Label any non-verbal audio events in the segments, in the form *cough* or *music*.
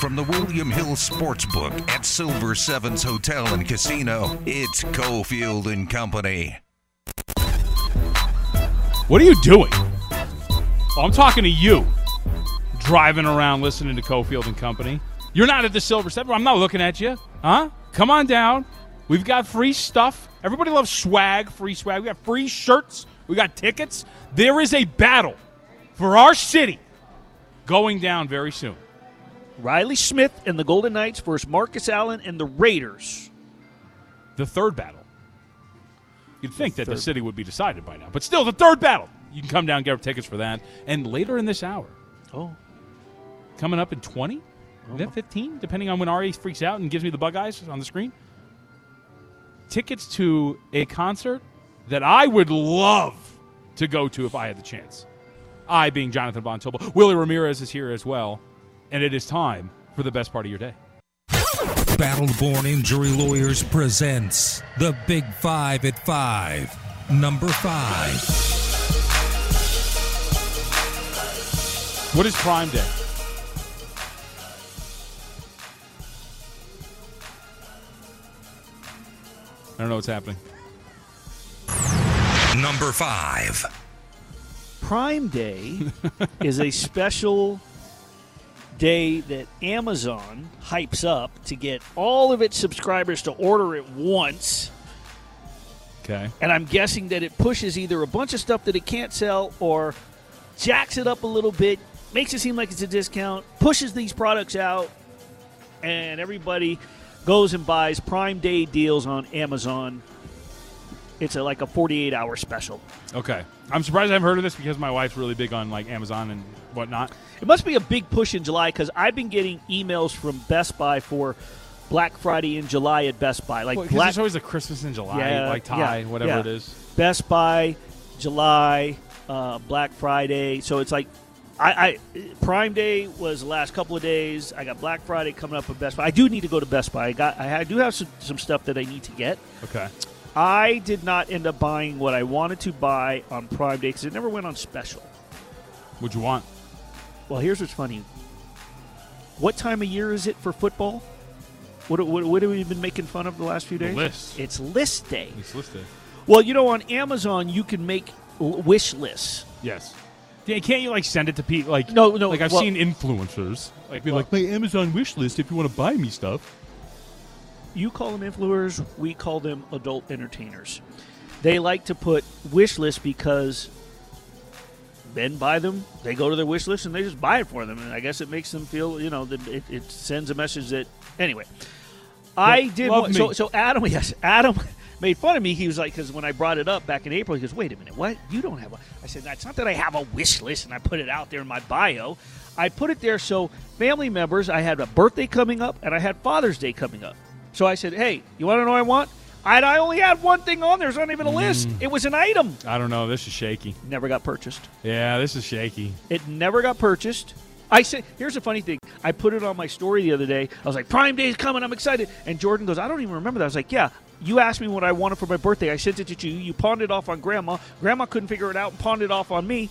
from the William Hill Sportsbook at Silver Sevens Hotel and Casino, it's Cofield and Company. What are you doing? Oh, I'm talking to you. Driving around listening to Cofield and Company. You're not at the Silver Seven. I'm not looking at you. Huh? Come on down. We've got free stuff. Everybody loves swag, free swag. We got free shirts. We got tickets. There is a battle for our city going down very soon. Reilly Smith and the Golden Knights versus Marcus Allen and the Raiders. The third battle. You'd think that the city would be decided by now, but still, the third battle. You can come down and get tickets for that. And later in this hour, Oh, coming up in 20, is that 15, depending on when Ari freaks out and gives me the bug eyes on the screen. Tickets to a concert that I would love to go to if I had the chance. I, being Jonathan Von Tobel, Willie Ramirez is here as well, and it is time for the best part of your day. Battleborn Injury Lawyers presents the Big Five at Five. Number five. What is Prime Day? I don't know what's happening. Number five. Prime Day is a special day that Amazon hypes up to get all of its subscribers to order it once. Okay. And I'm guessing that it pushes either a bunch of stuff that it can't sell or jacks it up a little bit, makes it seem like it's a discount, pushes these products out, and everybody goes and buys Prime Day deals on Amazon. It's a, like a 48 hour special. Okay. I'm surprised I haven't heard of this because my wife's really big on like Amazon and whatnot. It must be a big push in July because I've been getting emails from Best Buy for Black Friday in July at Best Buy. Like Well, Black there's always a Christmas in July, Yeah, like tie, yeah, whatever yeah. it is. Best Buy, July, uh, Black Friday. So it's like, I, I Prime Day was the last couple of days. I got Black Friday coming up at Best Buy. I do need to go to Best Buy. I got, I do have some, some stuff that I need to get. Okay. I did not end up buying what I wanted to buy on Prime Day because it never went on special. What'd you want? Well, here's what's funny. What time of year is it for football? What, what, what have we been making fun of the last few The days? list. It's list day. It's listed. Well, you know, on Amazon, you can make l- wish lists. Yes. Yeah, can't you like send it to people? Like No, no, Like I've well- seen influencers like be Well- like my Amazon wish list if you want to buy me stuff. You call them influencers, we call them adult entertainers. They like to put wish lists because men buy them, they go to their wish list, and they just buy it for them. And I guess it makes them feel, you know, that it, it sends a message that. Anyway, I Love- did. want- so, so Adam, *laughs* yes, Adam made fun of me. He was like, because when I brought it up back in April, he goes, "Wait a minute, what? You don't have a?" I said, "It's not that I have a wish list and I put it out there in my bio. I put it there so family members. I had a birthday coming up and I had Father's Day coming up. So I said, "Hey, you want to know what I want?" And I only had one thing on there. It's not even a list. Mm. It was an item. I don't know. This is shaky. Never got purchased. Yeah, this is shaky. It never got purchased. I said, here's the funny thing. I put it on my story the other day. I was like, Prime Day is coming. I'm excited. And Jordan goes, I don't even remember that. I was like, yeah, you asked me what I wanted for my birthday. I sent it to you. You pawned it off on Grandma. Grandma couldn't figure it out and pawned it off on me.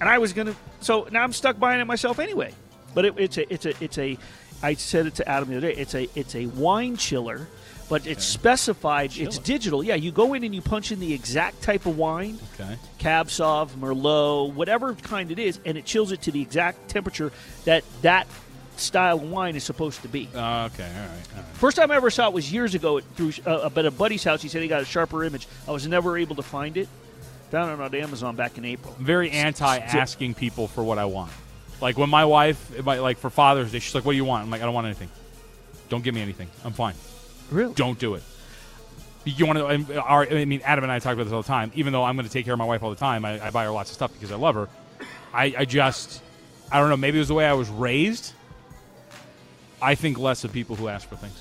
And I was gonna. So now I'm stuck buying it myself anyway. But it, it's a, it's a, it's a. I said it to Adam the other day. It's a, it's a wine chiller, but it's specified. It's digital. Yeah, you go in and you punch in the exact type of wine. Okay. Cab Sauv, Merlot, whatever kind it is, and it chills it to the exact temperature that that style of wine is supposed to be. Uh, okay. All right. All right. First time I ever saw it was years ago at, through uh, at a buddy's house. He said he got a sharper image. I was never able to find it. Found it on Amazon back in April. I'm very anti asking people for what I want. Like when my wife, if I- like for Father's Day, she's like, "What do you want?" I'm like, "I don't want anything. Don't give me anything. I'm fine. Really? Don't do it." You want to? our- I mean, Adam and I talk about this all the time. Even though I'm going to take care of my wife all the time, I, I buy her lots of stuff because I love her. I, I just, I don't know. Maybe it was the way I was raised. I think less of people who ask for things.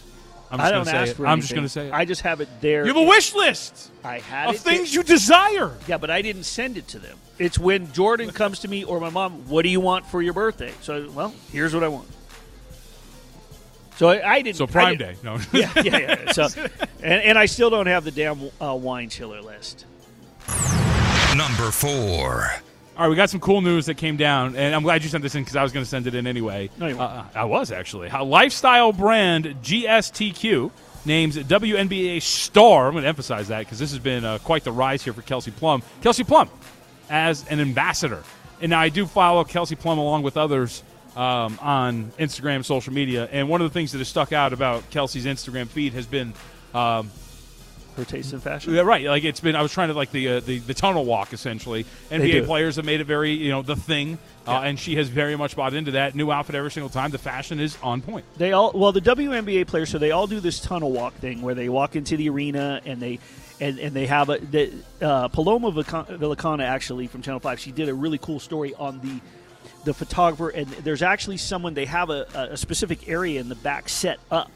I'm just I gonna don't say ask it. for I'm just going to say it. I just have it there. you have a wish list I had of it things there. you desire. Yeah, but I didn't send it to them. It's when Jordan comes to me or my mom, what do you want for your birthday? So, well, here's what I want. So I, I didn't. So Prime didn't- Day. No. *laughs* Yeah, yeah, yeah. So, *laughs* and, and I still don't have the damn uh, wine chiller list. Number four. All right, we got some cool news that came down, and I'm glad you sent this in because I was going to send it in anyway. No, you weren't. Uh, I was actually. How lifestyle brand GSTQ names WNBA star. I'm going to emphasize that because this has been uh, quite the rise here for Kelsey Plum. Kelsey Plum as an ambassador, and now I do follow Kelsey Plum along with others um, on Instagram, social media, and one of the things that has stuck out about Kelsey's Instagram feed has been. Um, Her taste in fashion. yeah, right. Like it's been. I was trying to like the uh, the, the tunnel walk essentially. NBA players have made it very you know the thing, uh, Yeah. and she has very much bought into that. New outfit every single time. The fashion is on point. They all well the WNBA players, so they all do this tunnel walk thing where they walk into the arena and they and, and they have a the, uh, Paloma Villicana actually from Channel Five. She did a really cool story on the the photographer and there's actually someone they have a, a specific area in the back set up.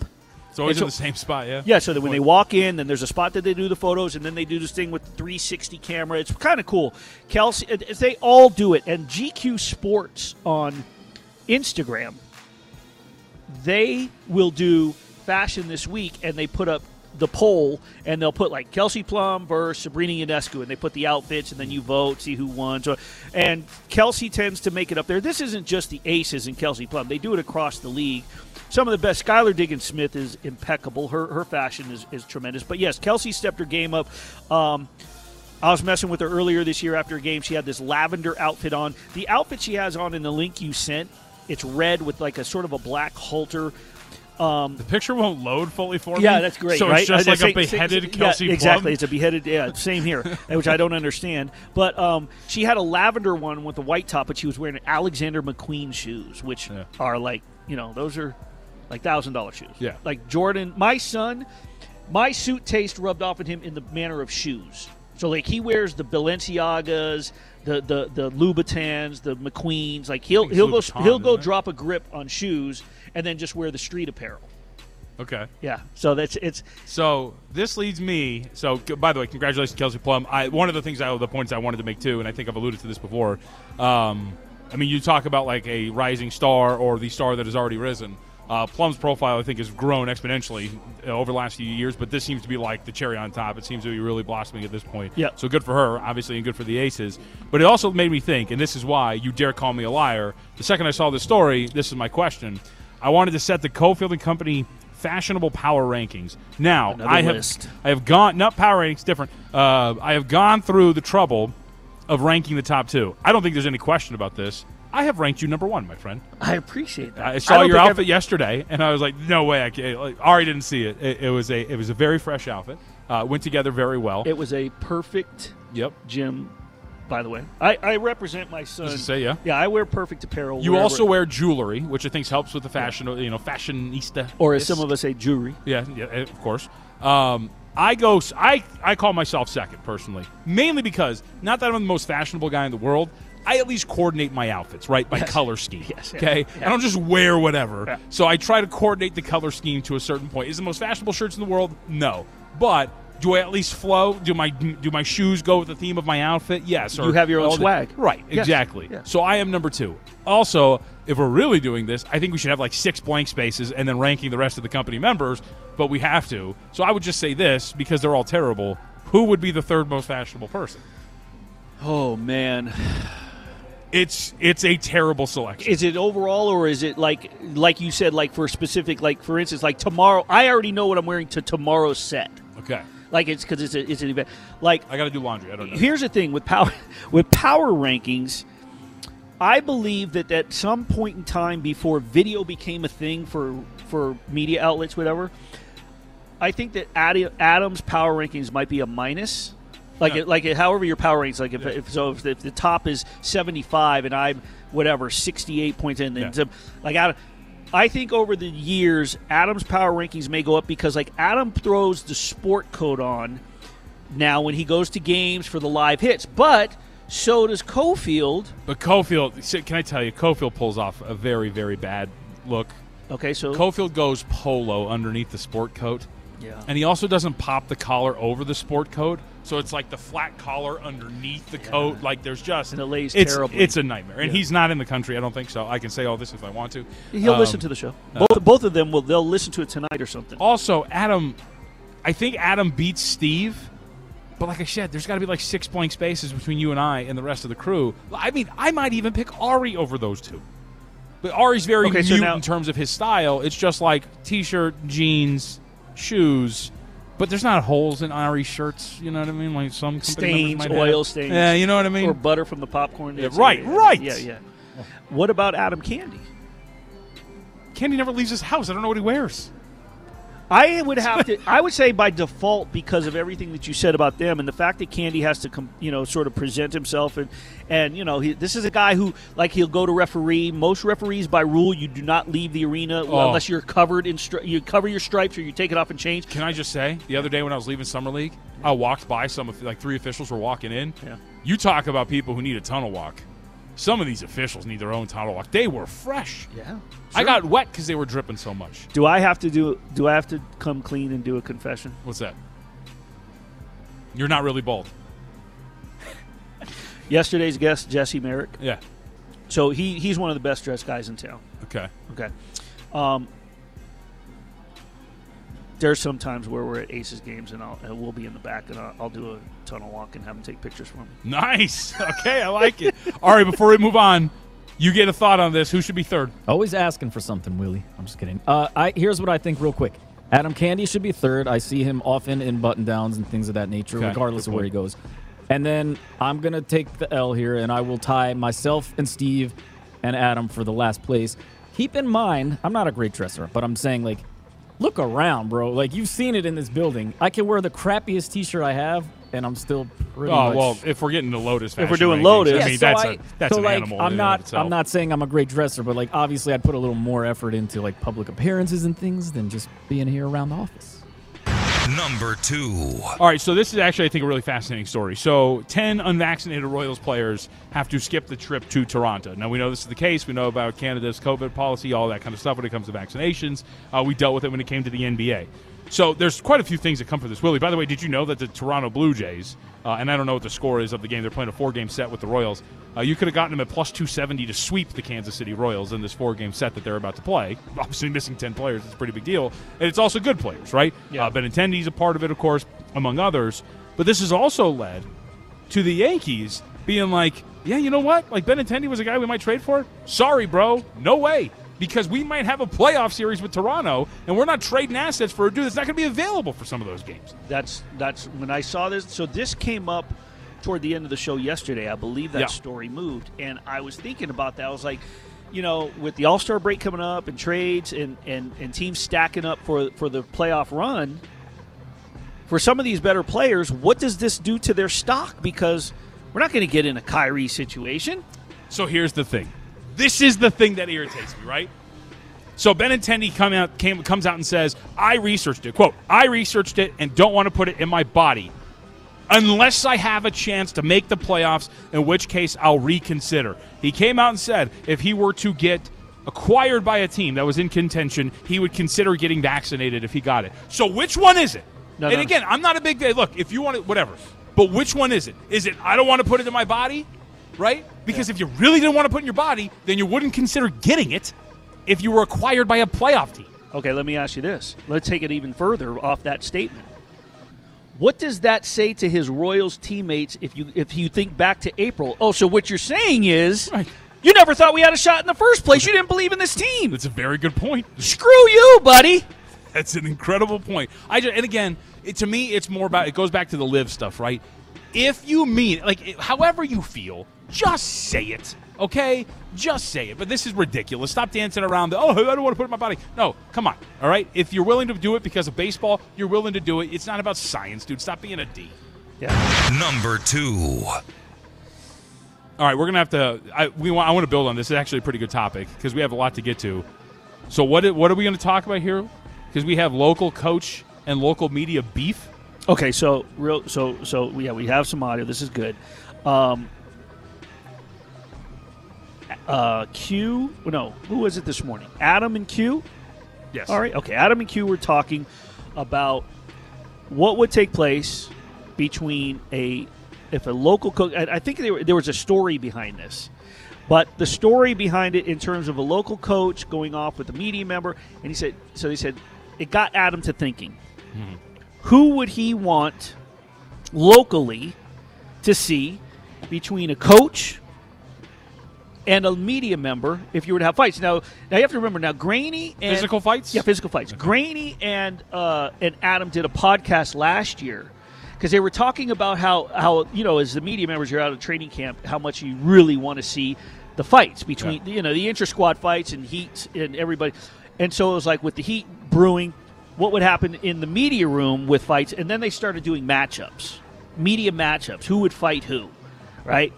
It's always And in the same spot. Yeah. Yeah, so that when they walk in, then there's a spot that they do the photos, and then they do this thing with the 360 camera. It's kind of cool. Kelsey, they all do it, and GQ Sports on Instagram, they will do fashion this week, and they put up the poll, and they'll put like Kelsey Plum versus Sabrina Ionescu, and they put the outfits, and then you vote, see who won. So, and Kelsey tends to make it up there. This isn't just the aces and Kelsey Plum; they do it across the league. Some of the best. Skylar Diggins Smith is impeccable. Her her fashion is, is tremendous. But yes, Kelsey stepped her game up. Um, I was messing with her earlier this year after a game. She had this lavender outfit on. The outfit she has on in the link you sent, it's red with like a sort of a black halter. The picture won't load fully for me. Yeah, that's great. So right? it's just I like say- a beheaded say- Kelsey yeah, exactly. It's a beheaded. Yeah, same here, *laughs* which I don't understand. But um, she had a lavender one with a white top, but she was wearing Alexander McQueen shoes, which Yeah. are like you know those are like thousand dollar shoes. Yeah. like Jordan. My son, my suit taste rubbed off on him in the manner of shoes. So like he wears the Balenciagas, the the the Louboutins, the McQueens. Like he'll he'll go he'll go drop a grip on shoes and then just wear the street apparel. Okay. Yeah. So that's it's So this leads me. So by the way, congratulations, Kelsey Plum. I, one of the things I the points I wanted to make too, and I think I've alluded to this before. Um, I mean, you talk about like a rising star or the star that has already risen. Uh, Plum's profile, I think, has grown exponentially uh, over the last few years, but this seems to be like the cherry on top. It seems to be really blossoming at this point. Yeah. So good for her, obviously, and good for the Aces. But it also made me think, and this is why you dare call me a liar. The second I saw this story, this is my question. I wanted to set the Cofield and Company fashionable power rankings. Now, Another I have list. I have gone not power rankings different. Uh, I have gone through the trouble of ranking the top two. I don't think there's any question about this. I have ranked you number one, my friend. I appreciate that. I saw don't your outfit I've- yesterday, and I was like, "No way!" I can't. Like, Ari didn't see it. It, it was a it was a very fresh outfit. Uh, went together very well. It was a perfect yep. gym. By the way, I, I represent my son. Say yeah? Yeah, I wear perfect apparel. You wherever- also wear jewelry, which I think helps with the fashion. You know, fashionista. or as some of us say, jewelry. Yeah, yeah, eh, of course. Um, I go. I I call myself second personally, mainly because not that I'm the most fashionable guy in the world. I at least coordinate my outfits right by Yes. color scheme. *laughs* Yes, okay, yeah. I don't just wear whatever. Yeah. So I try to coordinate the color scheme to a certain point. Is the most fashionable shirts in the world? No, but. Do I at least flow? Do my do my shoes go with the theme of my outfit? Yes. You have your own the- swag. right? Yes. Exactly. Yeah. So I am number two. Also, if we're really doing this, I think we should have like six blank spaces and then ranking the rest of the company members, but we have to. So I would just say this because they're all terrible. Who would be the third most fashionable person? Oh man, It's it's a terrible selection. is it overall or is it like like you said, like for specific, like for instance, like tomorrow? I already know what I'm wearing to tomorrow's set. okay. Like it's because it's a, it's an event. Like I got to do laundry. I don't know. here's the thing with power *laughs* with power rankings i believe that at some point in time before video became a thing for for media outlets whatever i think that adam's power rankings might be a minus like Yeah. it, like it, however your power rankings like if, Yeah. if so if the, if the top is 75 and i'm whatever 68 points in then Yeah. like Adam, I think over the years, Adam's power rankings may go up because, like, Adam throws the sport coat on now when he goes to games for the live hits, but so does Cofield. But Cofield, can I tell you, Cofield pulls off a very very bad look. Okay, so Cofield goes polo underneath the sport coat. yeah, And he also doesn't pop the collar over the sport coat, so it's like the flat collar underneath the coat. Like there's just And it lays it's, terribly. It's a nightmare, and Yeah. he's not in the country. I don't think so. I can say all this if I want to. he'll Um, listen to the show. Both both of them will. They'll listen to it tonight or something. Also, Adam, I think Adam beats Steve But like I said, there's got to be like six blank spaces between you and I and the rest of the crew. I mean, I might even pick Ari over those two. But Ari's very Okay, so now- in terms of his style. It's just like t-shirt, jeans, shoes. But there's not holes in Ari's shirts. You know what I mean? Like some Stains, might oil have. stains. Yeah, you know what I mean. or butter from the popcorn. Yeah, right, right. Yeah, yeah. What about Adam Candee? Candee never leaves his house. I don't know what he wears. I would have to. I would say by default because of everything that you said about them and the fact that Candee has to, com, you know, sort of present himself and and you know he, this is a guy who like he'll go to referee. Most referees by rule you do not leave the arena Oh. unless you're covered in stri- you cover your stripes or you take it off and change. Can I just say, the other day when I was leaving summer league, I walked by some of like three officials were walking in. Yeah. You talk about people who need a tunnel walk. Some of these officials need their own tunnel walk. They were fresh. Yeah, I got wet because they were dripping so much. Do I have to do? Do I have to come clean and do a confession? What's that? You're not really bald. *laughs* Yesterday's guest Jesse Merrick. Yeah. So he he's one of the best dressed guys in town. Okay. Okay. Um, there's some times where we're at Aces games and, I'll, and we'll be in the back and I'll, I'll do a tunnel walk and have them take pictures for me. Nice. *laughs* Okay, I like it. All right, before we move on, you get a thought on this. Who should be third? Always asking for something, Willie. I'm just kidding. Uh, I here's what I think, real quick. Adam Candee should be third. I see him often in button downs and things of that nature, Okay, regardless of where he goes. And then I'm gonna take the L here, and I will tie myself and Steve and Adam for the last place. Keep in mind, I'm not a great dresser, but I'm saying like, look around, bro. Like you've seen it in this building. I can wear the crappiest T-shirt I have, and I'm still pretty Oh much. well, if we're getting to Lotus, If we're doing rankings, Lotus- I Yeah, mean so that's I- a that's so an like, animal. I'm not. I'm not saying I'm a great dresser, but like obviously, I'd put a little more effort into like public appearances and things than just being here around the office. Number two. All right, so this is actually, I think, a really fascinating story. So, 10 unvaccinated Royals players have to skip the trip to Toronto. Now, we know this is the case. We know about Canada's COVID policy, all that kind of stuff when it comes to vaccinations. Uh, we dealt with it when it came to the NBA. So, there's quite a few things that come from this. Willie, by the way, did you know that the Toronto Blue Jays, uh, and I don't know what the score is of the game, they're playing a four game set with the Royals. Uh, you could have gotten them at plus 270 to sweep the Kansas City Royals in this four game set that they're about to play. *laughs* Obviously, missing 10 players is a pretty big deal. And it's also good players, right? Yeah. Uh, Benintendi's a part of it, of course, among others. But this has also led to the Yankees being like, yeah, you know what? Like Benintendi was a guy we might trade for. Sorry, bro, no way. Because we might have a playoff series with Toronto, and we're not trading assets for a dude that's not going to be available for some of those games. That's that's when I saw this. So this came up toward the end of the show yesterday. I believe that Yeah. story moved, and I was thinking about that. I was like, you know, with the All Star break coming up and trades and, and and teams stacking up for for the playoff run. For some of these better players, what does this do to their stock? Because we're not going to get in a Kyrie situation. So here's the thing. This is the thing that irritates me, right? So Benintendi come out, came, comes out and says, I researched it. Quote, I researched it and don't want to put it in my body unless I have a chance to make the playoffs, in which case I'll reconsider. He came out and said if he were to get acquired by a team that was in contention, he would consider getting vaccinated if he got it. So which one is it? No, and no. again, I'm not a big look. If you want it, whatever. But which one is it? Is it I don't want to put it in my body, right? Because if you really didn't want to put in your body, then you wouldn't consider getting it if you were acquired by a playoff team. Okay, let me ask you this. Let's take it even further off that statement. What does that say to his Royals teammates if you if you think back to April? Oh, so what you're saying is Right. you never thought we had a shot in the first place. You didn't believe in this team. That's a very good point. Screw you, buddy. That's an incredible point. I just, and again, it, to me, it's more about it goes back to the live stuff, right? If you mean like, however you feel, just say it, okay? Just say it. But this is ridiculous. Stop dancing around the. Oh, I don't want to put it in my body. No, come on. All right. If you're willing to do it because of baseball, you're willing to do it. It's not about science, dude. Stop being a D. Yeah. Number two. All right, we're gonna have to. I we want. I want to build on this. It's actually a pretty good topic because we have a lot to get to. So what? What are we going to talk about here? Because we have local coach and local media beef. Okay, so real so so yeah, we have some audio. This is good. Um uh Q no, who was it this morning? Adam and Q? Yes. All right. Okay. Adam and Q were talking about what would take place between a if a local cook. I, I think there, there was a story behind this, but the story behind it in terms of a local coach going off with a media member, and he said so. They said it got Adam to thinking. Who would he want locally to see between a coach and a media member if you were to have fights. Now, now you have to remember now Graney and Physical fights? Yeah, physical fights. Graney and uh, and Adam did a podcast last year because they were talking about how how you know as the media members you're out of training camp how much you really want to see the fights between you know the intra squad fights and heat and everybody, and so it was like with the heat brewing, what would happen in the media room with fights, and then they started doing matchups, media matchups, who would fight who, right?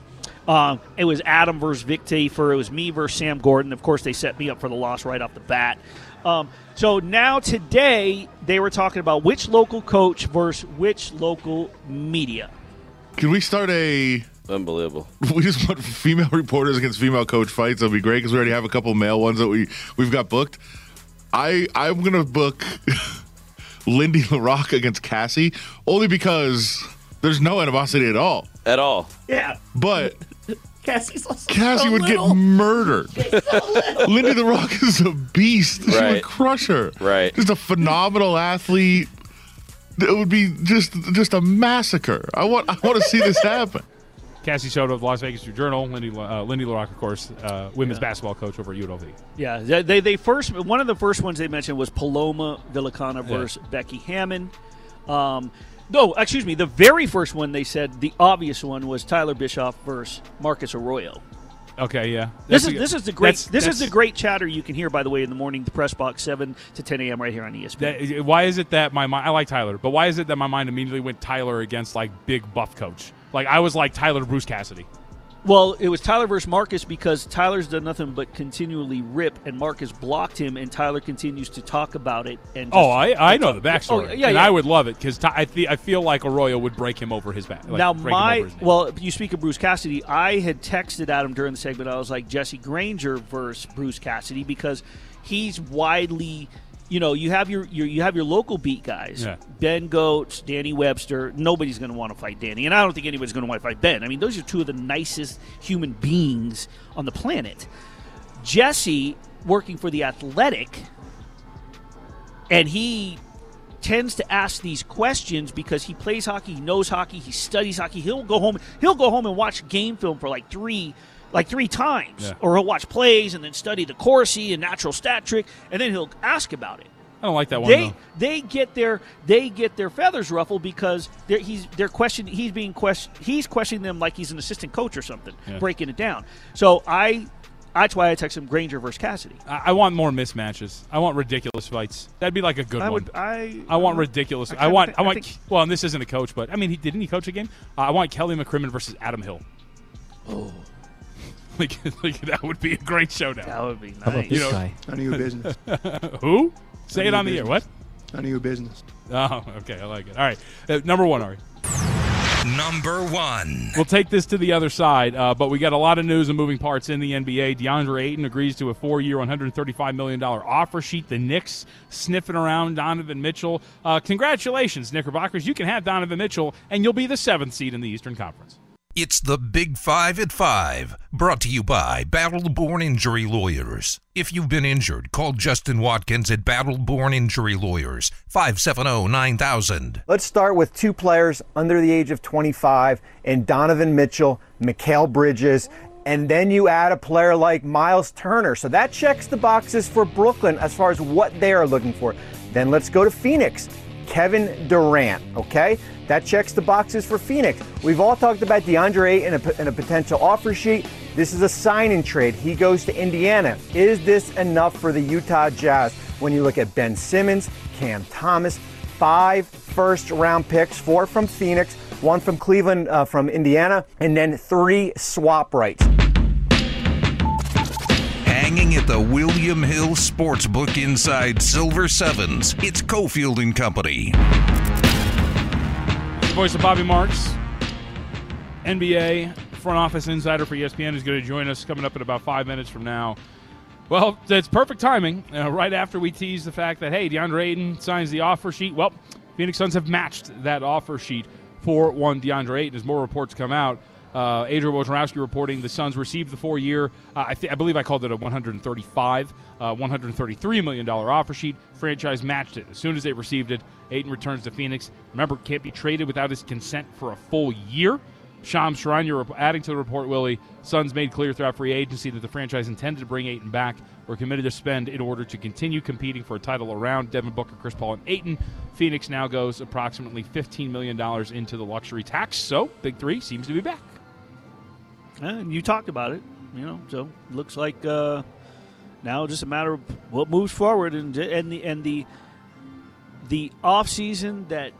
Um, it was Adam versus Vic Tafur. It was me versus Sam Gordon. Of course, they set me up for the loss right off the bat. Um, so now today they were talking about which local coach versus which local media. Can we start a? Unbelievable. *laughs* We just want female *laughs* reporters against female coach fights. That'd be great because we already have a couple male ones that we we've got booked. I I'm gonna book *laughs* Lindy LaRocque against Cassie only because there's no animosity at all. At all. Yeah, But *laughs* Cassie's Cassie would get murdered. *laughs* Lindy the Rock is a beast. She would Right. crush her. Right. Just a phenomenal athlete. It would be just just a massacre. I want I want to see this happen. Cassie Soto of Las Vegas Review-Journal, Lindy, uh, Lindy LaRocque, of course, uh, women's basketball coach over at UNLV. Yeah, they, they first one of the first ones they mentioned was Paloma Villicana versus Becky Hammon. Um, no, excuse me, the very first one they said the obvious one was Tyler Bischoff versus Marcus Arroyo. Okay, yeah. This is a- this is the great that's- this is the great chatter you can hear by the way in the morning the press box seven to ten a.m. right here on ESPN. That, why is it that my mind? I like Tyler, but why is it that my mind immediately went Tyler against like big buff coach? Like I was like Tyler Bruce Cassidy. Well, it was Tyler versus Marcus because Tyler's done nothing but continually rip, and Marcus blocked him, and Tyler continues to talk about it. And Oh, I, I know the backstory, Oh, yeah, and yeah. I would love it because I, fe- I feel like Arroyo would break him over his back. Like, now my well, you speak of Bruce Cassidy. I had texted Adam during the segment. I was like Jesse Granger versus Bruce Cassidy because he's widely, you know, you have your, your you have your local beat guys, Yeah. Ben Gotz, Danny Webster. Nobody's going to want to fight Danny, and I don't think anybody's going to want to fight Ben. I mean, those are two of the nicest human beings on the planet. Jesse working for the Athletic, and he tends to ask these questions because he plays hockey, he knows hockey, he studies hockey. He'll go home. He'll go home and watch game film for like three, like three times, Yeah. or he'll watch plays and then study the Corsi and natural stat trick, and then he'll ask about it. I don't like that one. They though. they get their they get their feathers ruffled because they're, he's they're questioning he's being question he's questioning them like he's an assistant coach or something, Yeah. breaking it down. So I. That's why I text him Granger versus Cassidy. I, I want more mismatches. I want ridiculous fights. That'd be like a good I one. would. I. I want uh, ridiculous. I I, want. thi- I I want. think- well, and this isn't a coach, but I mean, he didn't he coach a game? Uh, I want Kelly McCrimmon versus Adam Hill. Oh, *laughs* like, like that would be a great showdown. That would be How about nice. this You know- guy? None of your business. *laughs* Who? Say it None of on the your air. What? None of your business. Oh, okay. I like it. All right. Uh, number one, Ari. Number one. We'll take this to the other side, uh, but we got a lot of news and moving parts in the NBA. DeAndre Ayton agrees to a four-year, $135 million offer sheet. The Knicks sniffing around Donovan Mitchell. Uh, congratulations, Knickerbockers. You can have Donovan Mitchell, and you'll be the seventh seed in the Eastern Conference. It's the Big Five at Five, brought to you by Battle Born Injury Lawyers. If you've been injured, call Justin Watkins at Battle Born Injury Lawyers, 570 9000. Let's start with two players under the age of 25 and Donovan Mitchell, Mikal Bridges, and then you add a player like Myles Turner. So that checks the boxes for Brooklyn as far as what they are looking for. Then let's go to Phoenix. Kevin Durant, okay? That checks the boxes for Phoenix. We've all talked about DeAndre and a, and a potential offer sheet. This is a sign and trade. He goes to Indiana. Is this enough for the Utah Jazz when you look at Ben Simmons, Cam Thomas, five first round picks, four from Phoenix, one from Cleveland, uh, from Indiana, and then three swap rights. Hanging at the William Hill Sportsbook inside Silver Sevens, it's Cofield and Company. Voice of Bobby Marks, NBA front office insider for ESPN, is going to join us coming up in about five minutes from now. Well, it's perfect timing. Uh, right after we tease the fact that hey, DeAndre Ayton signs the offer sheet. Well, Phoenix Suns have matched that offer sheet for one DeAndre Ayton. As more reports come out, Uh, Adrian Wojnarowski reporting the Suns received the four-year. Uh, I, th- I believe I called it a 135, uh, 133 million dollar offer sheet. Franchise matched it as soon as they received it. Ayton returns to Phoenix. Remember, can't be traded without his consent for a full year. Shams Charania rep- adding to the report, Willie, Suns made clear throughout free agency that the franchise intended to bring Ayton back. We're committed to spend in order to continue competing for a title around Devin Booker, Chris Paul, and Ayton. Phoenix now goes approximately $15 million into the luxury tax, so Big Three seems to be back. And you talked about it, you know. So looks like uh, now just a matter of what moves forward and and the and the the off season that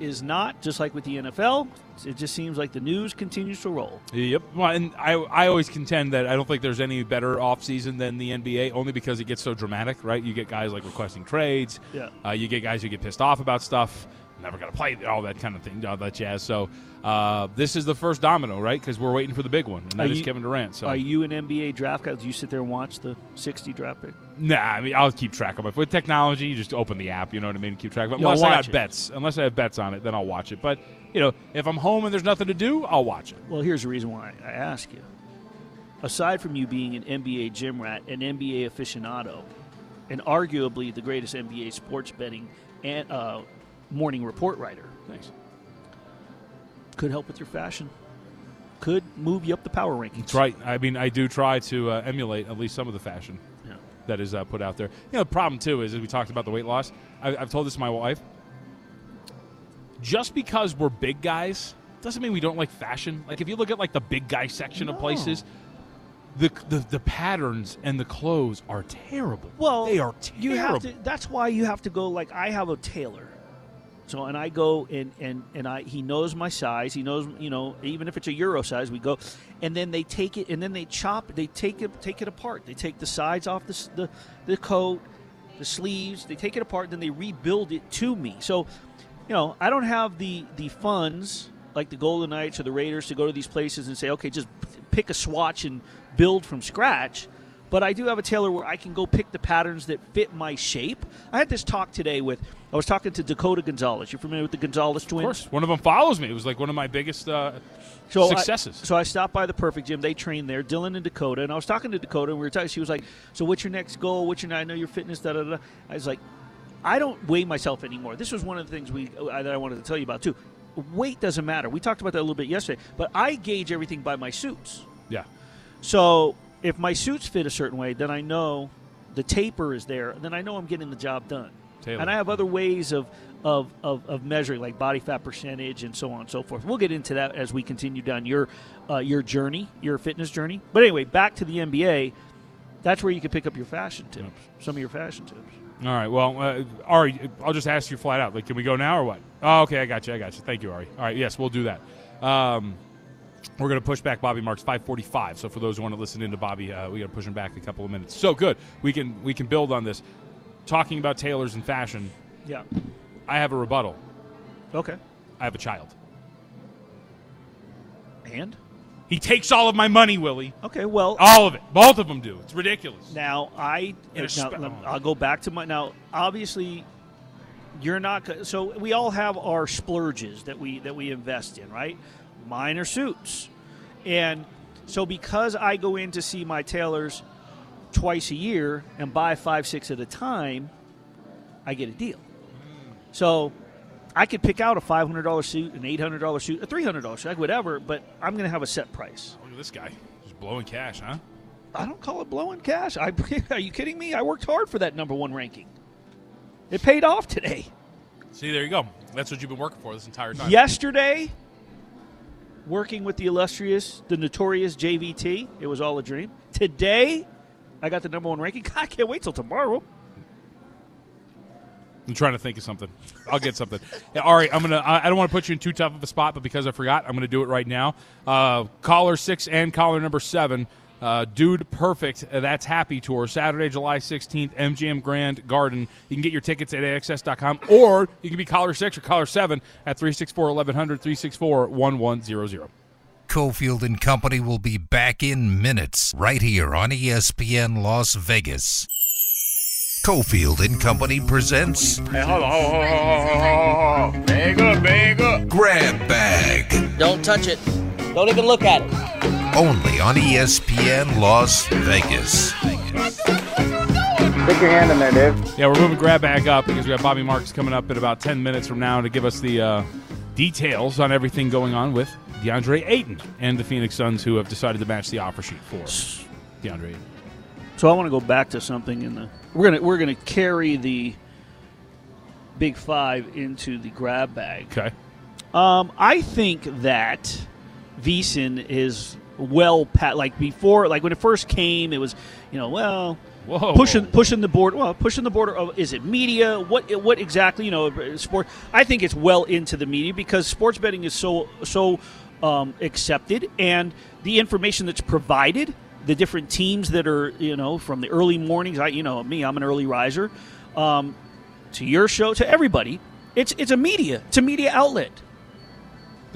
is not just like with the NFL. It just seems like the news continues to roll. Yep. Well, and I, I always contend that I don't think there's any better offseason than the NBA, only because it gets so dramatic, right? You get guys like requesting trades. Yeah. Uh, you get guys who get pissed off about stuff. Never going to play all that kind of thing, all that jazz. So uh, this is the first domino, right? Because we're waiting for the big one, and that is Kevin Durant. So Are you an NBA draft guy? Do you sit there and watch the 60 draft pick? Nah, I mean I'll keep track of it. With technology, you just open the app, you know what I mean, keep track of it. Unless I got it. bets, unless I have bets on it, then I'll watch it. But you know, if I'm home and there's nothing to do, I'll watch it. Well, here's the reason why I ask you. Aside from you being an NBA gym rat, an NBA aficionado, and arguably the greatest NBA sports betting and uh, morning report writer, Thanks. could help with your fashion. Could move you up the power rankings. That's right. I mean, I do try to uh, emulate at least some of the fashion Yeah. that is uh, put out there. You know, the problem too is, as we talked about the weight loss. I, I've told this to my wife. Just because we're big guys doesn't mean we don't like fashion. Like if you look at like the big guy section of places, the, the the patterns and the clothes are terrible. Well, they are terrible. You have to. That's why you have to go. Like I have a tailor, so and I go and and and I he knows my size. He knows you know even if it's a euro size, we go, and then they take it and then they chop. They take it take it apart. They take the sides off the the, the coat, the sleeves. They take it apart, then they rebuild it to me. So, you know, I don't have the the funds like the Golden Knights or the Raiders to go to these places and say, okay, just pick a swatch and build from scratch. But I do have a tailor where I can go pick the patterns that fit my shape. I had this talk today with, I was talking to Dakota Gonzalez. You're familiar with the Gonzalez twins? Of course, one of them follows me. It was like one of my biggest uh, so successes. I, so I stopped by the Perfect Gym. They train there, Dylan and Dakota. And I was talking to Dakota, and we were talking. She was like, "So what's your next goal? What's your? I know your fitness. Da da da." I was like, "I don't weigh myself anymore." This was one of the things we uh, that I wanted to tell you about too. Weight doesn't matter. We talked about that a little bit yesterday, but I gauge everything by my suits. yeah. So if my suits fit a certain way, then I know the taper is there. Then I know I'm getting the job done. Tailor. And I have other ways of, of, of, of measuring, like body fat percentage and so on and so forth. We'll get into that as we continue down your uh, your journey, your fitness journey. But anyway, back to the NBA. That's where you can pick up your fashion tips, some of your fashion tips. All right. Well, uh, Ari, I'll just ask you flat out. Like, can we go now or what? Oh, okay. I got you. I got you. Thank you, Ari. All right. Yes, we'll do that. Um, we're going to push back Bobby Marks 545. So for those who want to listen into Bobby, uh, we got to push him back a couple of minutes. So good. We can we can build on this. Talking about tailors and fashion, Yeah. I have a rebuttal. Okay. I have a child. And He takes all of my money, Willie. okay, well, All of it. Both of them do. It's ridiculous. Now I now, spe- oh. I'll go back to my now. Obviously, you're not so we all have our splurges that we that we invest in, right? Mine are suits, and so because I go in to see my tailors twice a year and buy five six at a time, I get a deal. So. I could pick out a five hundred dollar suit, an eight hundred dollar suit, a three hundred dollar suit, like whatever. But I'm going to have a set price. Oh, look at this guy. Just blowing cash, huh? I don't call it blowing cash. I, *laughs* are you kidding me? I worked hard for that number one ranking. It paid off today. See, there you go. That's what you've been working for this entire time. Yesterday, working with the illustrious, the notorious JVT, it was all a dream. Today, I got the number one ranking. *laughs* I can't wait till tomorrow. I'm trying to think of something. I'll get something. *laughs* Yeah, Ari, I'm gonna. I don't want to put you in too tough of a spot, but because I forgot, I'm gonna do it right now. Uh, caller six and caller number seven, uh, dude, perfect. Uh, that's Happy Tour, Saturday, July 16th, MGM Grand Garden. You can get your tickets at AXS.com, or you can be caller six or caller seven at 364 1100 364 1100. Cofield and Company will be back in minutes right here on ESPN Las Vegas. Cofield and Company presents Hey, hold on, hold on, hold on, hold on. Bag up, bag up. Grab Bag. Don't touch it. Don't even look at it. Only on ESPN Las Vegas. Stick your hand in there, Dave. Yeah, we're moving grab bag up because we have Bobby Marks coming up in about 10 minutes from now to give us the uh, details on everything going on with DeAndre Ayton and the Phoenix Suns who have decided to match the offer sheet for DeAndre Ayton. So I want to go back to something in the we're gonna we're gonna carry the big five into the grab bag. Okay. Um, I think that VSiN is well pat like before like when it first came it was you know well Whoa. pushing pushing the board well pushing the border of is it media what what exactly you know sport I think it's well into the media because sports betting is so so um, accepted and the information that's provided the different teams that are you know from the early mornings I you know me I'm an early riser um, to your show to everybody it's it's a media it's a media outlet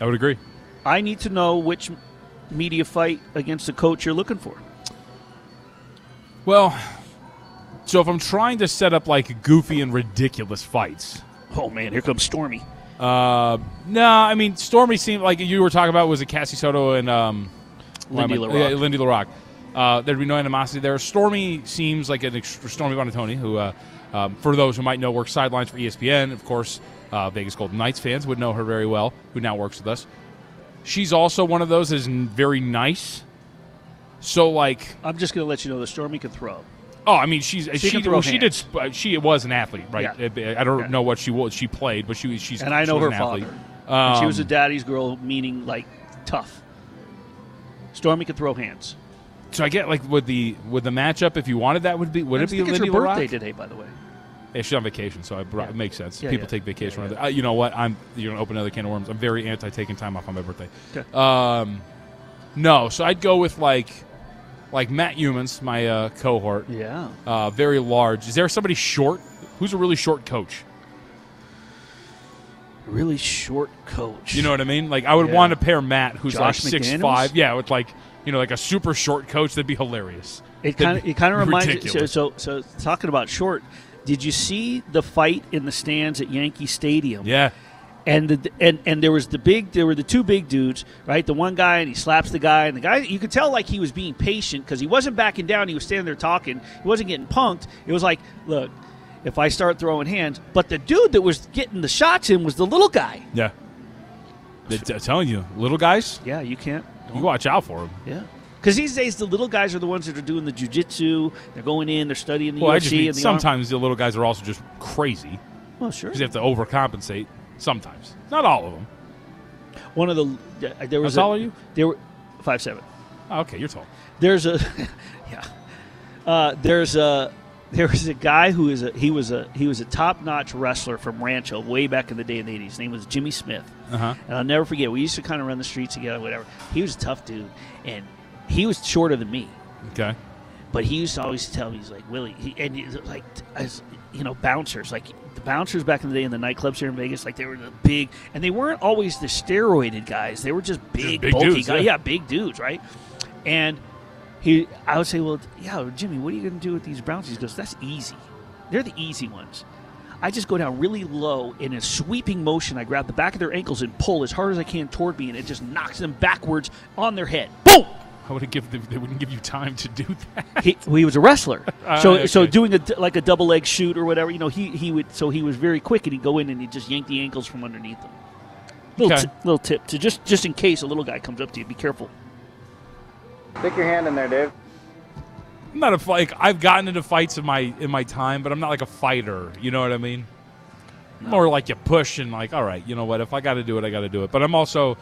I would agree. I need to know which media fight against the coach you're looking for. Well, so if I'm trying to set up like goofy and ridiculous fights, Oh man, here comes Stormy. Uh, no, I mean Stormy seemed like you were talking about was it Cassie Soto and um, Lindy I- LaRocque. yeah, Lindy LaRocque. Uh, there'd be no animosity there. Stormy seems like an ext- Stormy Buonantony, who, uh, um, for those who might know, works sidelines for ESPN. Of course, uh, Vegas Golden Knights fans would know her very well, who now works with us. She's also one of those that is n- very nice. So, like, I'm just going to let you know that Stormy can throw. Oh, I mean, she's She she, well, she did. She was an athlete, right? Yeah. I don't know what she was. She played, but she was. She's And I know her father. And she was a Um, daddy's girl, meaning like tough. Stormy could throw hands. So I get like with the with the matchup. If you wanted that, would be would I it be think it's Lindy her birthday LaRocque? today, by the way. Yeah, she's on vacation, so I brought, Yeah. it makes sense. Yeah, People yeah. take vacation. Uh, you know what? I'm you're gonna open another can of worms. I'm very anti taking time off on my birthday. Okay. Um, no, so I'd go with like like Matt Youmans, my uh, cohort. Yeah. Uh, very large. Is there somebody short? Who's a really short coach? Really short coach. You know what I mean? Like I would Yeah. want to pair Matt, who's Josh like six McDaniels? five. Yeah, with like you know like a super short coach. That'd be hilarious. It kind of it kind of reminds me. So, so so talking about short. Did you see the fight in the stands at Yankee Stadium? Yeah, and the and and there was the big there were the two big dudes right? The one guy and he slaps the guy and the guy you could tell like he was being patient because he wasn't backing down he was standing there talking he wasn't getting punked. It was like look if i start throwing hands but the dude that was getting the shots in was the little guy. Yeah. I'm telling you, little guys, yeah you can't you watch out for them. yeah. Because these days the little guys are the ones that are doing the jujitsu they're going in they're studying the Well, UFC mean and the arm- sometimes the little guys are also just crazy. Well sure. Because they have to overcompensate. Sometimes, not all of them. one of the there was How a, tall are you? there were five seven Oh, okay, you're tall. there's a *laughs* yeah uh, there's a there was a guy who is a he was a he was a top notch wrestler from Rancho way back in the day in the 80s. His name was Jimmy Smith, Uh huh. and I'll never forget. We used to kind of run the streets together, whatever. He was a tough dude, and he was shorter than me. Okay. But he used to always tell me, he's like, Willie, he, and he's like, as you know, bouncers, like the bouncers back in the day in the nightclubs here in Vegas, like they were the big, and they weren't always the steroided guys. They were just big, big bulky dudes, guys. yeah. Yeah. big dudes, right? And he, I would say, well, yeah, Jimmy, what are you going to do with these bouncers? He goes, that's easy. They're the easy ones. I just go down really low in a sweeping motion. I grab the back of their ankles and pull as hard as I can toward me, and it just knocks them backwards on their head. Boom! I would give them, they wouldn't give you time to do that. he, well, he was a wrestler. *laughs* Ah, so okay. so doing a d- like a double leg shoot or whatever, you know, he he would so he was very quick and he'd go in and he'd just yank the ankles from underneath them. Little Okay. ti- little tip to just just in case a little guy comes up to you, be careful. Stick your hand in there, Dave. I'm not a like I've gotten into fights in my in my time, but I'm not like a fighter. You know what I mean? More like you push and like, all right, you know what? If I got to do it, I got to do it. But I'm also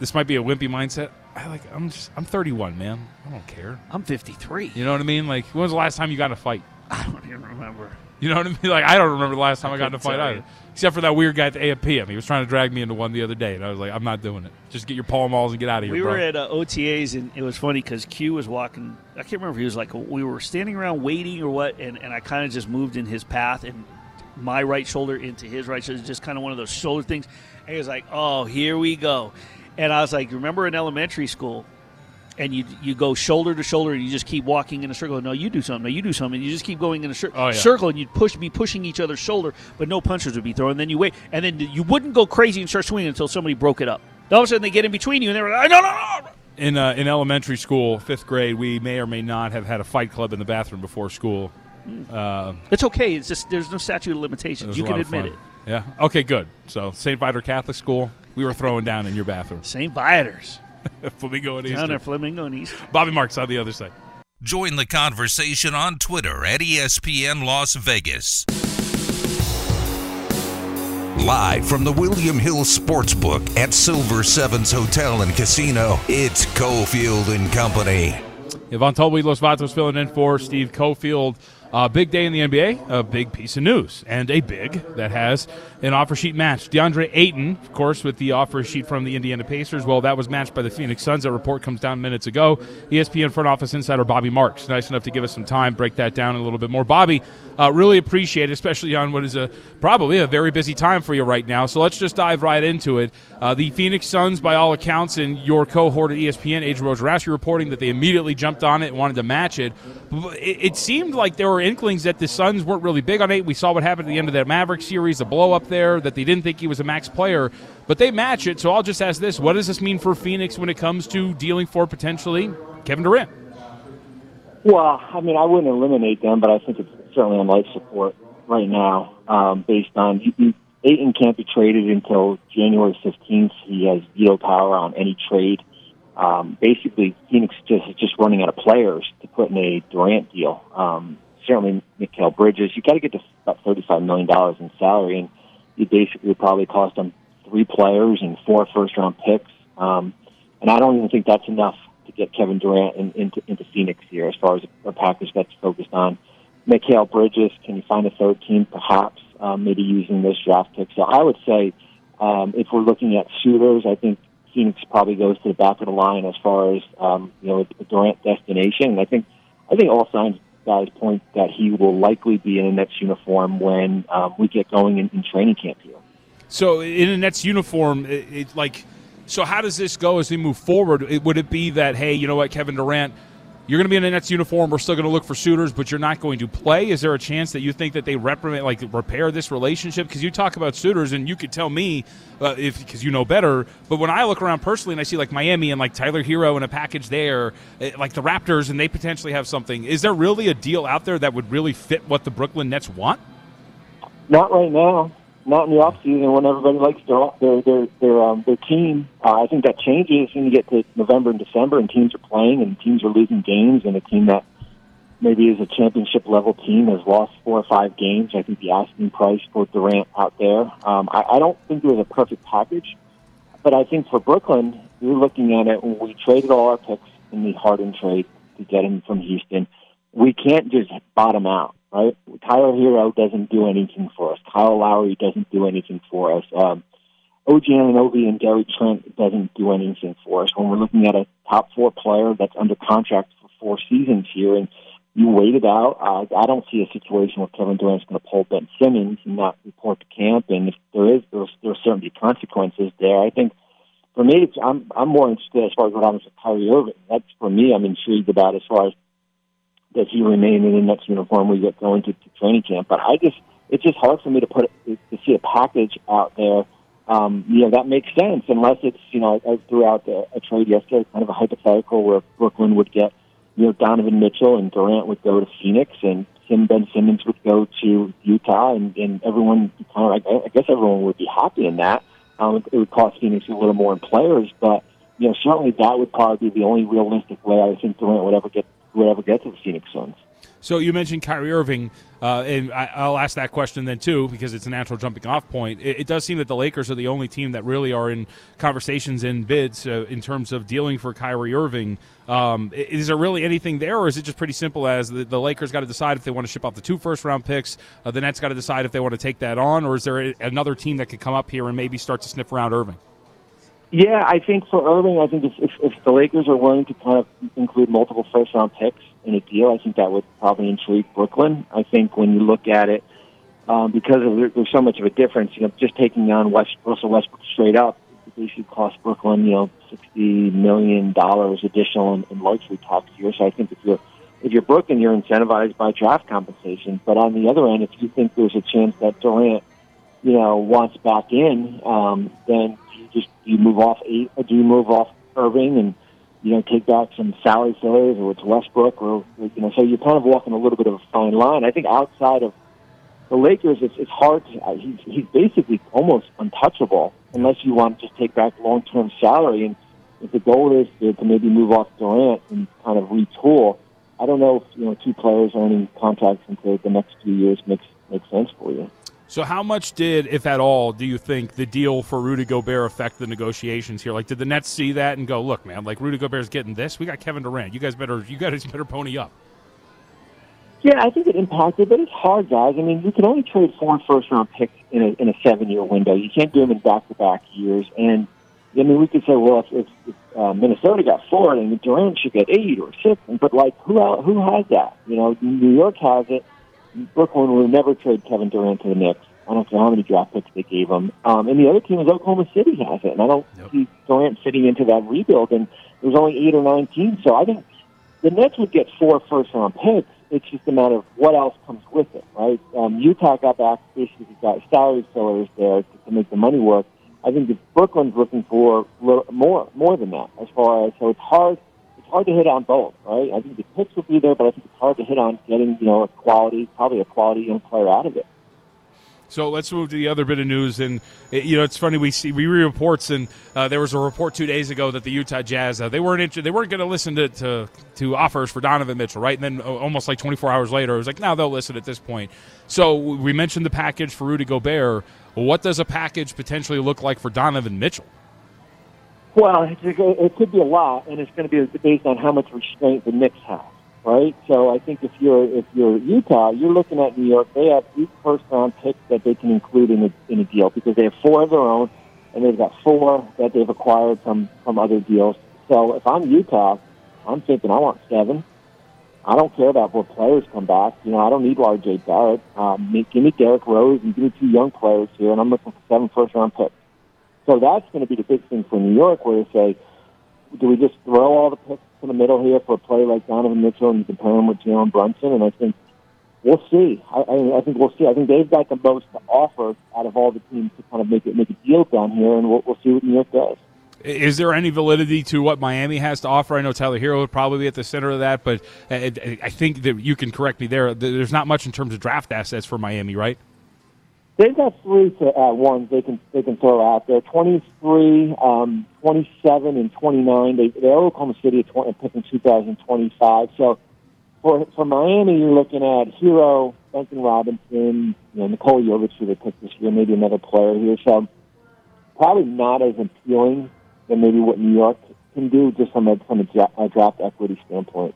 this might be a wimpy mindset. I like I'm just I'm 31, man. I don't care. I'm 53. You know what I mean? Like when was the last time you got in a fight? I don't even remember. You know what I mean? *laughs* Like I don't remember the last time I, got in a fight either. you. Except for that weird guy at the AFPM. He was trying to drag me into one the other day, and I was like, I'm not doing it. Just get your Pall Malls and get out of here, We bro. were at uh, OTAs and it was funny because Q was walking. I can't remember if he was like we were standing around waiting or what, and, and I kind of just moved in his path and my right shoulder into his right shoulder, just kind of one of those shoulder things. And he was like, "Oh, here we go," and I was like, "Remember in elementary school?" And you you go shoulder to shoulder, and you just keep walking in a circle. No, you do something. No, you do something. And you just keep going in a cir- Oh, yeah. circle, and you'd push, be pushing each other's shoulder, but no punches would be thrown. And then you wait, and then you wouldn't go crazy and start swinging until somebody broke it up. All of a sudden, they get in between you, and they're like, no, no, no. In uh, in elementary school, fifth grade, we may or may not have had a fight club in the bathroom before school. Uh, It's okay. It's just there's no statute of limitations. You can admit it. Yeah. Okay. Good. So St. Viator Catholic School, we were throwing down in your bathroom. *laughs* St. Viators. *laughs* Flamingo and Down Eastern. at Flamingo and East. Bobby Marks on the other side. Join the conversation on Twitter at ESPN Las Vegas. Live from the William Hill Sportsbook at Silver Sevens Hotel and Casino, it's Cofield and Company. Yvonne Tolby, Los Vatos filling in for Steve Cofield. Uh, big day in the NBA, a big piece of news, and a big that has an offer sheet match. DeAndre Ayton, of course, with the offer sheet from the Indiana Pacers. Well, that was matched by the Phoenix Suns. That report comes down minutes ago. ESPN front office insider Bobby Marks, nice enough to give us some time, break that down a little bit more. Bobby, uh, really appreciate it, especially on what is a probably a very busy time for you right now. So let's just dive right into it. Uh, the Phoenix Suns, by all accounts, and your cohort at ESPN, Adrian Wojnarowski, reporting that they immediately jumped on it and wanted to match it. It, it seemed like there were inklings that the Suns weren't really big on it. We saw what happened at the end of that Maverick series, the blow up there, that they didn't think he was a max player, but they match it. So I'll just ask this: What does this mean for Phoenix when it comes to dealing for potentially Kevin Durant? Well, I mean, I wouldn't eliminate them, but I think it's certainly on life support right now, um, based on Ayton can't be traded until January 15th. He has veto power on any trade. Um, basically, Phoenix just is just running out of players to put in a Durant deal. Um, certainly, Mikal Bridges, you got to get to about $35 million in salary, and you basically probably cost them three players and four first round picks. Um, and I don't even think that's enough to get Kevin Durant in, into, into Phoenix here as far as a package that's focused on Mikal Bridges. Can you find a third team, perhaps, um, maybe using this draft pick? So I would say um, if we're looking at shooters, I think Phoenix probably goes to the back of the line as far as um, you know a Durant destination. And I think I think all signs guys point that he will likely be in a Nets uniform when um, we get going in, in training camp here. So in a Nets uniform, it, it, like, so how does this go as we move forward? It, would it be that hey, you know what, Kevin Durant, you're going to be in a Nets uniform. We're still going to look for suitors, but you're not going to play. Is there a chance that you think that they reprimand, like repair this relationship? Because you talk about suitors, and you could tell me uh, if because you know better. But when I look around personally, and I see like Miami and like Tyler Herro and a package there, eh, like the Raptors, and they potentially have something. Is there really a deal out there that would really fit what the Brooklyn Nets want? Not right now. Not in the off season when everybody likes their their their their, um, their team. Uh, I think that changes when you get to November and December, and teams are playing and teams are losing games, and a team that maybe is a championship level team has lost four or five games. I think the asking price for Durant out there. Um, I, I don't think there's a perfect package, but I think for Brooklyn, you're looking at it when we traded all our picks in the Harden trade to get him from Houston. We can't just bottom out right? Tyler Herro doesn't do anything for us. Kyle Lowry doesn't do anything for us. Um, OG Anunoby and Gary Trent doesn't do anything for us. When we're looking at a top four player that's under contract for four seasons here, and you wait it out, uh, I don't see a situation where Kevin Durant's going to pull Ben Simmons and not report to camp. And if there is, there's there's certainly consequences there. I think for me, it's, I'm I'm more interested as far as what happens with Kyrie Irving. That's for me, I'm intrigued about as far as does he remain in the Nets uniform we get going to, to training camp. But I just, it's just hard for me to put to see a package out there. Um, you know that makes sense unless it's you know I threw out a, a trade yesterday, kind of a hypothetical where Brooklyn would get you know Donovan Mitchell and Durant would go to Phoenix and Tim Ben Simmons would go to Utah, and, and everyone kind of I guess everyone would be happy in that. Um, it would cost Phoenix a little more in players, but you know certainly that would probably be the only realistic way I think Durant would ever get would ever get to the Phoenix Suns. So you mentioned Kyrie Irving, uh, and I, will ask that question then too because it's a natural jumping off point. It, it, does seem that the Lakers are the only team that really are in conversations and bids uh, in terms of dealing for Kyrie Irving. Um, is there really anything there, or is it just pretty simple as the, the Lakers got to decide if they want to ship off the two first round picks? Uh, the Nets got to decide if they want to take that on, or is there another team that could come up here and maybe start to sniff around Irving? Yeah, I think for Irving, I think if, if, if the Lakers are willing to kind of include multiple first round picks in a deal, I think that would probably intrigue Brooklyn. I think when you look at it, um, because of, there's so much of a difference, you know, just taking on West, Russell Westbrook straight up, it basically cost Brooklyn, you know, sixty million dollars additional in, in luxury tax here. So I think if you're if you're Brooklyn, you're incentivized by draft compensation. But on the other end, if you think there's a chance that Durant you know, wants back in, um, then you just you move off eight, or do you move off Irving and you know take back some salary fillers, or it's Westbrook, or you know, so you're kind of walking a little bit of a fine line. I think outside of the Lakers, it's, it's hard. To, uh, he's he's basically almost untouchable unless you want to just take back long term salary. And if the goal is to, to maybe move off Durant and kind of retool, I don't know if you know two players earning contracts into the next few years makes makes sense for you. So, how much did, if at all, do you think the deal for Rudy Gobert affect the negotiations here? Like, did the Nets see that and go, "Look, man, like Rudy Gobert's getting this. We got Kevin Durant. You guys better, you guys better pony up." Yeah, I think it impacted, but it's hard, guys. I mean, you can only trade four first round picks in a in a seven year window. You can't do them in back to back years. And I mean, we could say, well, if, if, if uh, Minnesota got four, then Durant should get eight or six. But like, who who has that? You know, New York has it. Brooklyn will never trade Kevin Durant to the Knicks. I don't know how many draft picks they gave him. Um, and the other team is Oklahoma City has it, and I don't Yep. see Durant fitting into that rebuild. And there's only eight or nine teams, so I think the Nets would get four first round picks. It's just a matter of what else comes with it, right? Um, Utah got back basically got salary fillers there to, to make the money work. I think if Brooklyn's looking for more more than that as far as so it's hard it's hard to hit on both, right? I think the picks will be there, but I think it's hard to hit on getting you know a quality probably a quality young player out of it. So let's move to the other bit of news, and you know it's funny we see we read reports, and uh, there was a report two days ago that the Utah Jazz uh, they weren't inter- they weren't going to listen to, to offers for Donovan Mitchell, right? And then uh, almost like 24 hours later, it was like now they'll listen at this point. So we mentioned the package for Rudy Gobert. What does a package potentially look like for Donovan Mitchell? Well, it could be a lot, and it's going to be based on how much restraint the Knicks have, right? So I think if you're if you're Utah, you're looking at New York. They have eight first round picks that they can include in a, in a deal because they have four of their own, and they've got four that they've acquired from from other deals. So if I'm Utah, I'm thinking I want seven. I don't care about what players come back. You know, I don't need R.J. Barrett. Um, give me Derrick Rose and give me two young players here, and I'm looking for seven first round picks. So that's going to be the big thing for New York, where they say, do we just throw all the picks in the middle here for a player like Donovan Mitchell and compare him with Jalen Brunson? And I think we'll see. I, I, I think we'll see. I think they've got the most to offer out of all the teams to kind of make it make a deal down here, and we'll, we'll see what New York does. Is there any validity to what Miami has to offer? I know Tyler Herro would probably be at the center of that, but uh, I I think that you can correct me there. There's not much in terms of draft assets for Miami, right? They've got three to, uh, ones they can they can throw out there: 23, um, 27, and 29. They they're Oklahoma City at 20, picking 2025. So for for Miami, you're looking at Herro, Duncan Robinson, you know, Nikola Jovic, who they picked this year, maybe another player here. So probably not as appealing than maybe what New York can do, just from a from a, a draft equity standpoint.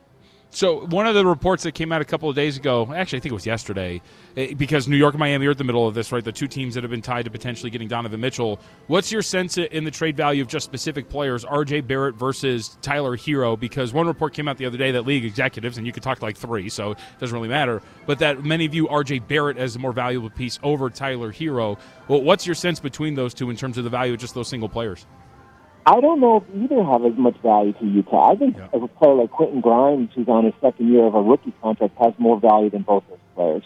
So one of the reports that came out a couple of days ago, actually I think it was yesterday, eh, because New York and Miami are at the middle of this, right? The two teams that have been tied to potentially getting Donovan Mitchell. What's your sense in the trade value of just specific players, R.J. Barrett versus Tyler Herro? Because one report came out the other day that league executives, and you could talk like three, so it doesn't really matter, but that many view R.J. Barrett as a more valuable piece over Tyler Herro. Well, what's your sense between those two in terms of the value of just those single players? I don't know if either have as much value to Utah. I think Yeah. a player like Quentin Grimes, who's on his second year of a rookie contract, has more value than both those players.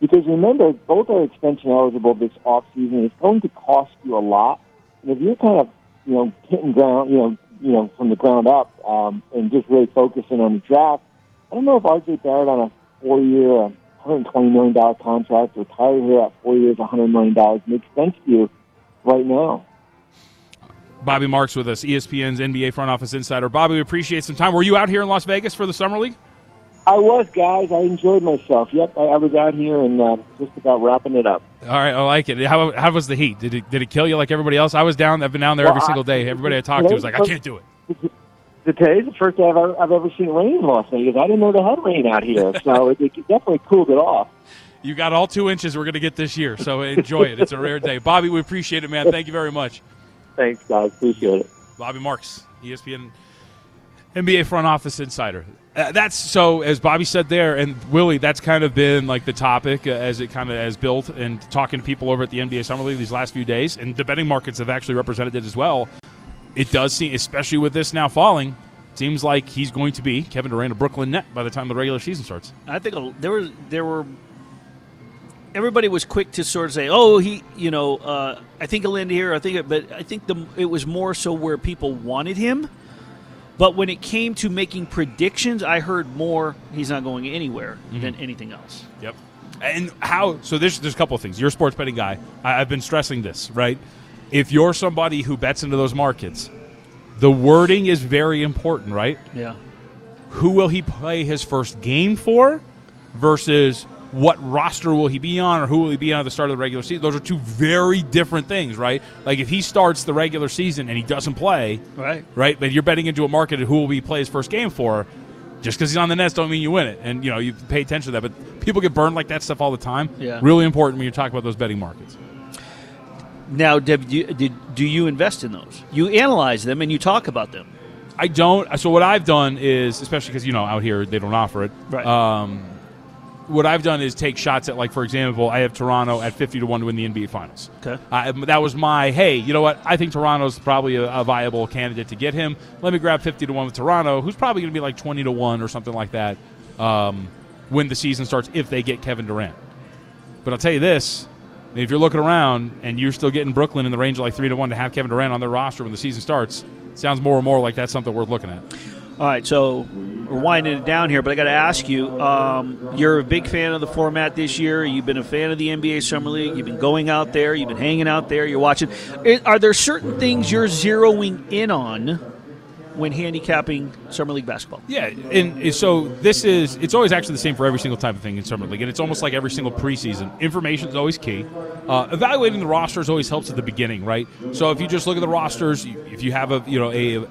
Because remember, both are extension eligible this offseason. It's going to cost you a lot. And if you're kind of, you know, hitting ground, you know, you know, from the ground up, um, and just really focusing on the draft, I don't know if RJ Barrett on a four-year, $120 million contract or Tyler here at four years, $100 million makes sense to you right now. Bobby Marks with us, ESPN's NBA front office insider. Bobby, we appreciate some time. Were you out here in Las Vegas for the summer league? I was, guys. I enjoyed myself. Yep, I, I was out here and uh, just about wrapping it up. All right, I like it. How, how was the heat? Did it did it kill you like everybody else? I was down. I've been down there Well, every I- single day. Everybody I talked to was like, I can't do it. Today's the first day I've ever, I've ever seen rain in Las Vegas. I didn't know they had rain out here, so *laughs* it, it definitely cooled it off. You got all two inches we're going to get this year, so enjoy it. It's a rare day. Bobby, we appreciate it, man. Thank you very much. Thanks, guys. Appreciate it. Bobby Marks, ESPN NBA front office insider. Uh, that's so, as Bobby said there, and Willie, that's kind of been like the topic uh, as it kind of has built, and talking to people over at the NBA Summer League these last few days, and the betting markets have actually represented it as well. It does seem, especially with this now falling, seems like he's going to be Kevin Durant, a Brooklyn net by the time the regular season starts. I think there was there were everybody was quick to sort of say, "Oh, he, you know, uh, I think he'll end here." I think, it, but I think the it was more so where people wanted him. But when it came to making predictions, I heard more. He's not going anywhere than anything else. Yep. And how? So there's there's a couple of things. You're a sports betting guy. I, I've been stressing this, right? If you're somebody who bets into those markets, the wording is very important, right? Yeah. Who will he play his first game for, versus what roster will he be on, or who will he be on at the start of the regular season? Those are two very different things, right? Like if he starts the regular season and he doesn't play, Right. right? But you're betting into a market of who will he play his first game for. Just because he's on the Nets don't mean you win it, and you know you pay attention to that. But people get burned like that stuff all the time. Yeah. really important when you're talking about those betting markets. Now, Deb, do you, did, do you invest in those? You analyze them and you talk about them. I don't. So what I've done is, especially because you know out here they don't offer it. Right. Um, what I've done is take shots at, like for example, I have Toronto at fifty to one to win the NBA Finals. Okay. That was my hey. You know what? I think Toronto's probably a, a viable candidate to get him. Let me grab fifty to one with Toronto, who's probably going to be like twenty to one or something like that um, when the season starts if they get Kevin Durant. But I'll tell you this: if you're looking around and you're still getting Brooklyn in the range of like three to one to have Kevin Durant on their roster when the season starts, sounds more and more like that's something worth looking at. All right, so we're winding it down here, but I got to ask you: um, You're a big fan of the format this year. You've been a fan of the NBA Summer League. You've been going out there. You've been hanging out there. You're watching. Are there certain things you're zeroing in on when handicapping Summer League basketball? Yeah, and so this is it's always actually the same for every single type of thing in summer league, and it's almost like every single preseason. Information is always key. Uh, evaluating the rosters always helps at the beginning, right? So if you just look at the rosters, if you have a you know a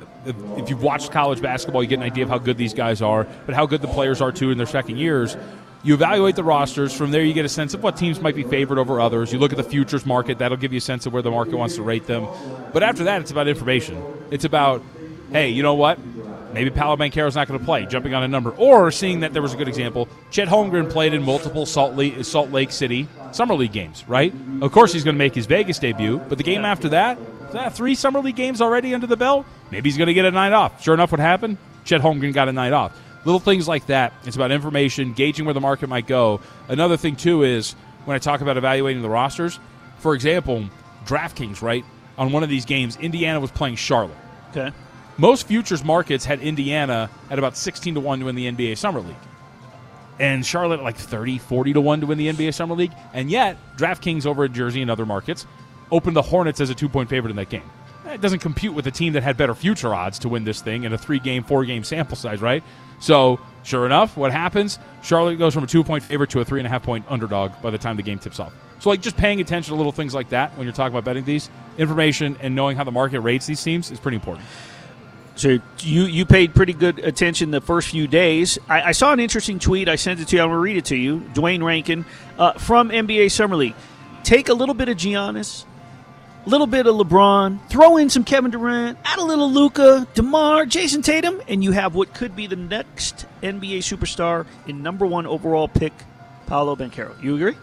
if you've watched college basketball, you get an idea of how good these guys are, but how good the players are too in their second years. You evaluate the rosters. From there, you get a sense of what teams might be favored over others. You look at the futures market. That'll give you a sense of where the market wants to rate them. But after that, it's about information. It's about, hey, you know what? Maybe Paolo Banchero's not going to play, jumping on a number. Or seeing that there was a good example. Chet Holmgren played in multiple Salt Lake, Salt Lake City Summer League games, right? Of course, he's going to make his Vegas debut. But the game after that three Summer League games already under the belt? Maybe he's going to get a night off. Sure enough, what happened? Chet Holmgren got a night off. Little things like that. It's about information, gauging where the market might go. Another thing, too, is when I talk about evaluating the rosters, for example, DraftKings, right? On one of these games, Indiana was playing Charlotte. Okay. Most futures markets had Indiana at about 16 to 1 to win the NBA Summer League. And Charlotte at like 30, 40 to 1 to win the NBA Summer League. And yet, DraftKings over at Jersey and other markets opened the Hornets as a two point favorite in that game. It doesn't compute with a team that had better future odds to win this thing in a three game, four game sample size, right? So, sure enough, what happens? Charlotte goes from a two point favorite to a three and a half point underdog by the time the game tips off. So, like, just paying attention to little things like that when you're talking about betting these, information and knowing how the market rates these teams is pretty important. So you you paid pretty good attention the first few days. I, I saw an interesting tweet. I sent it to you. I'm going to read it to you. Dwayne Rankin uh, from NBA Summer League. Take a little bit of Giannis, a little bit of LeBron, throw in some Kevin Durant, add a little Luka, DeMar, Jayson Tatum, and you have what could be the next NBA superstar in number one overall pick, Paolo Banchero. You agree?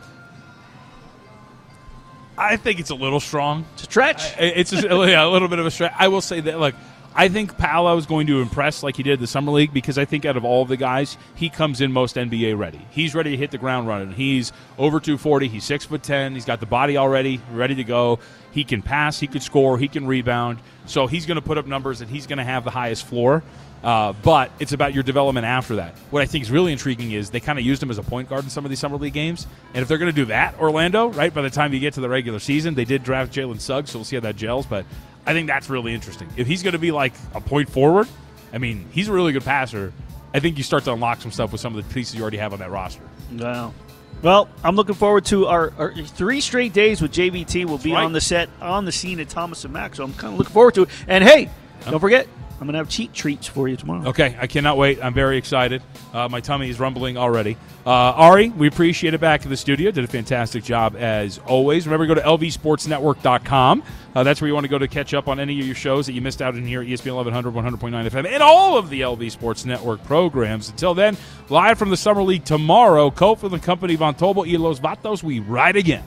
I think it's a little strong. It's a stretch. I- It's just, yeah, a little bit of a stretch. I will say that, look, I think Paolo is going to impress like he did the summer league because I think out of all the guys, he comes in most NBA ready. He's ready to hit the ground running. He's over 240. He's six foot ten. He's got the body already, ready to go. He can pass. He could score. He can rebound. So he's going to put up numbers and he's going to have the highest floor. Uh, but it's about your development after that. What I think is really intriguing is they kind of used him as a point guard in some of these summer league games. And if they're going to do that, Orlando, right, by the time you get to the regular season, they did draft Jalen Suggs, so we'll see how that gels. But I think that's really interesting. If he's going to be like a point forward, I mean, he's a really good passer. I think you start to unlock some stuff with some of the pieces you already have on that roster. Wow. Well, I'm looking forward to our, our three straight days with JVT. We'll be right. on the set, on the scene at Thomas and Mack. So I'm kind of looking forward to it. And hey, don't forget, I'm to have cheat treats for you tomorrow. Okay, I cannot wait. I'm very excited. Uh, my tummy is rumbling already. Uh, Ari, we appreciate it back in the studio. Did a fantastic job as always. Remember, go to lvsportsnetwork.com. Uh, that's where you want to go to catch up on any of your shows that you missed out in here at ESPN 1100, 100.9 FM, and all of the LV Sports Network programs. Until then, live from the Summer League tomorrow, Cofield and Company, Von Tobel, y Los Vatos, we ride again.